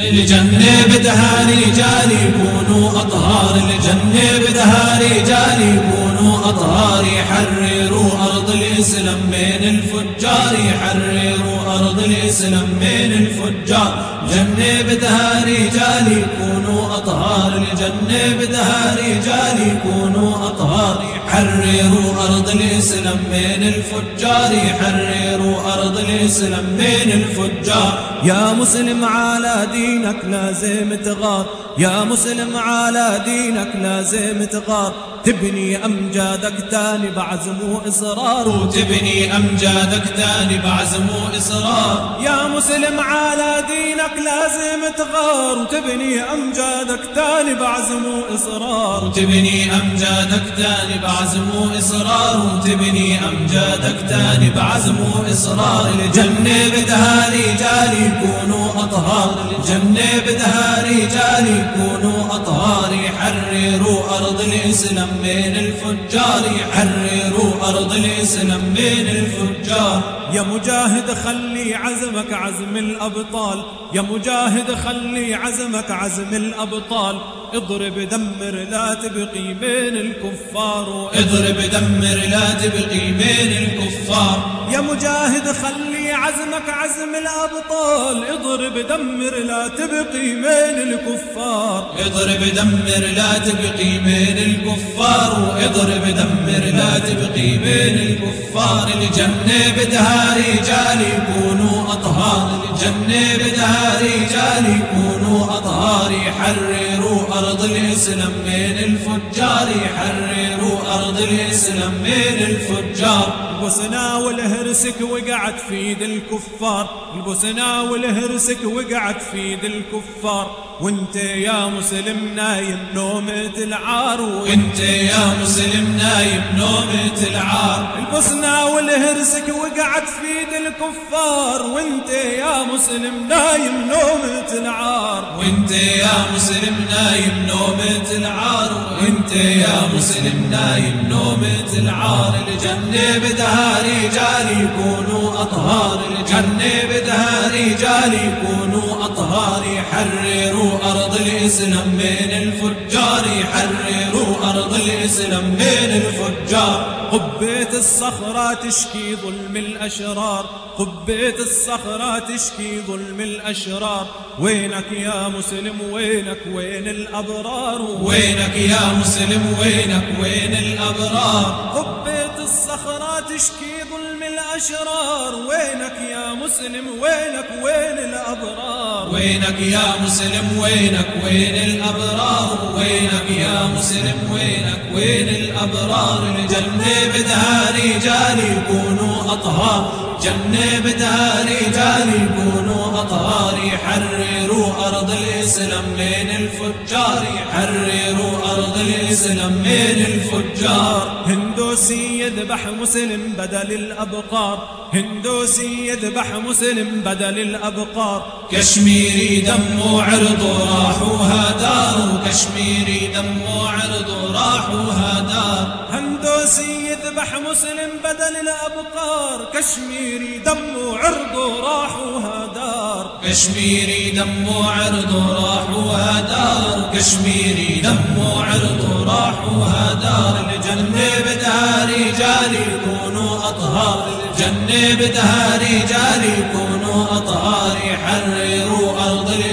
الجنة بدها رجال يكونوا أطهار الجنة بدها رجال يكونوا أطهار يحرروا أرض الإسلام من الفجار يحرروا أرض الإسلام من الفجار. جنة بدها رجال يكونوا أطهار الجنة بدها رجال يكونوا أطهار يحرروا أرض الإسلام من الفجار يحرروا أرض الإسلام من الفجار. يا مسلم على دينك لازم تغار يا مسلم على دينك لازم تغار. تبني أمجادك تاني بعزم وإصرار وتبني أمجادك تاني بعزم وإصرار يا مسلم على دينك لازم تغار. وتبني أمجادك تاني بعزم وإصرار وتبني أمجادك تاني بعزم وإصرار وتبني أمجادك تاني بعزم وإصرار الجنة بدها رجال يكونوا أطهار. الجنة بدها رجال يكونوا أطهار. يحرروا أرض الإسلام من الفجار يحرروا أرض الإسلام من الفجار. يا مجاهد خلي عزمك عزم الأبطال. يا مجاهد خلي عزمك عزم الأبطال. اضرب دمر لا تبقي بين الكفار. اضرب دمر لا تبقي بين الكفار. يا مجاهد خلي عزمك عزم الأبطال. اضرب دمر لا تبقي بين الكفار. اضرب دمر لا تبقي بين الكفار. اضرب دمر لا تبقي بين الكفار. الجنة بدها رجال يكونوا أطهار. الجنة بدها رجال يكونوا أطهار. يحرروا أرض الإسلام من الفجار. يحرروا أرض الإسلام من الفجار؟ البوسنا والهرسك وقعت في ايد الكفار. البوسنا والهرسك وقعت في ايد الكفار. وانت يا مسلم نايم نومة العار وانت يا مسلم نايم نومة العار. البوسنا والهرسك وقعت في ايد الكفار. وانت مسلم نايم نومة العار وانت يا مسلم نايم نومة العار وانت يا مسلم نايم نومة العار الجنة بدها رجال يكونوا أطهار. الجنة بدها رجال يكونوا أطهار. يحرروا أرض الإسلام من الفجار. يحرروا أرض الإسلام من الفجار. قبيت الصخرة تشكي ظلم الأشرار. قبيت الصخرة تشكي ظلم الأشرار. وينك يا مسلم؟ وينك؟ وين الأبرار؟ وينك يا مسلم؟ وينك؟ وين الأبرار؟ قبيت الصخرة تشكي الأشرار وينك يا مسلم؟ وينك؟ وين الأبرار؟ وينك يا مسلم؟ وينك؟ وين الأبرار؟ وينك يا مسلم؟ وينك؟ وين الأبرار؟ الجنة بدها رجال يكونوا أطهار. جنة بدها رجال يكونوا أطهار يحرروا أرض الإسلام من الفجار. يحرروا أرض الإسلام من الفجار. هندوسي يذبح مسلم بدل الأبقار. هندوسي يذبح مسلم بدل الأبقار. كشميري دم وعرض راحوا هدار كشميري دم وعرض راحوا هدار هندوسي يذبح مسلم بدل الأبقار كشميري دم وعرض راحوا هدار. كشميري دم وعرض راحوا هدار. كشميري دم وعرض راحوا هدار. الجنة بدها رجال يكونوا أطهار. الجنة بدها رجال يكونوا أطهار.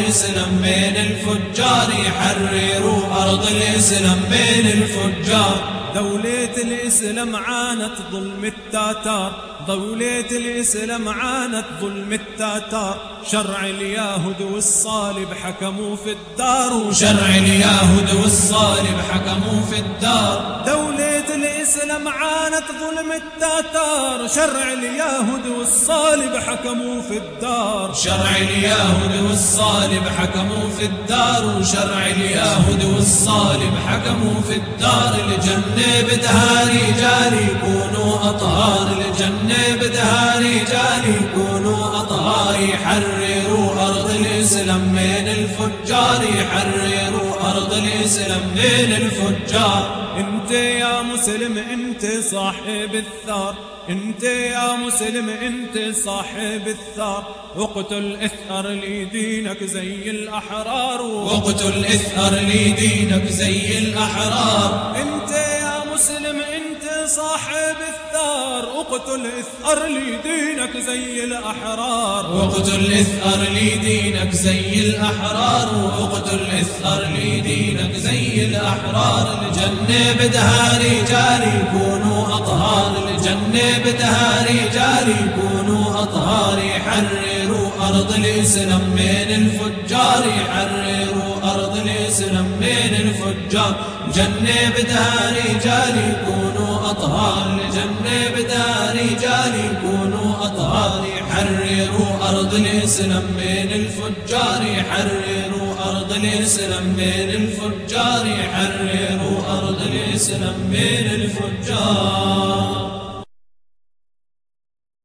الإسلام من الفجار يحرروا أرض الإسلام من الفجار. دولة الإسلام عانت ظلم التاتار. دولة الإسلام عانت ظلم التاتار. شرع اليهود والصالب حكموا في الدار. وشرع اليهود والصالب حكموا في الدار. عانت ظلم التاتار شرع اليهود والصالب حكموا في الدار. شرع اليهود والصالب حكموا في الدار. وشرع اليهود والصالب حكموا في الدار. الجنة بدها رجال يكونوا أطهار الجنة بدها رجال يكونوا أطهار يحرروا أرض الإسلام من الفجار. يحرروا أرض الإسلام من الفجار. أنت يا مسلم أنت صاحب الثار. أنت يا مسلم أنت صاحب الثار. اقتل اثأر لدينك زي الأحرار. واقتل اثأر لدينك زي الأحرار. أنت يا مسلم أنت صاحب الثار اقتل اثأر لدينك زي الأحرار. واقتل اثأر لدينك زي الأحرار واقتل اثأر لدينك زي الأحرار. الجنة بدها رجال يكونوا أطهار. الجنة بدها رجال يكونوا أطهار. يحرروا أرض الاسلام من الفجار يحرروا أرض الاسلام من الفجار. جنة بدها رجال يكونوا أطهار. الجنة بدها رجال يكونوا أطهار. يحرروا أرض الاسلام من الفجار يحرروا أرض الاسلام من الفجار. يحرروا أرض الاسلام من الفجار.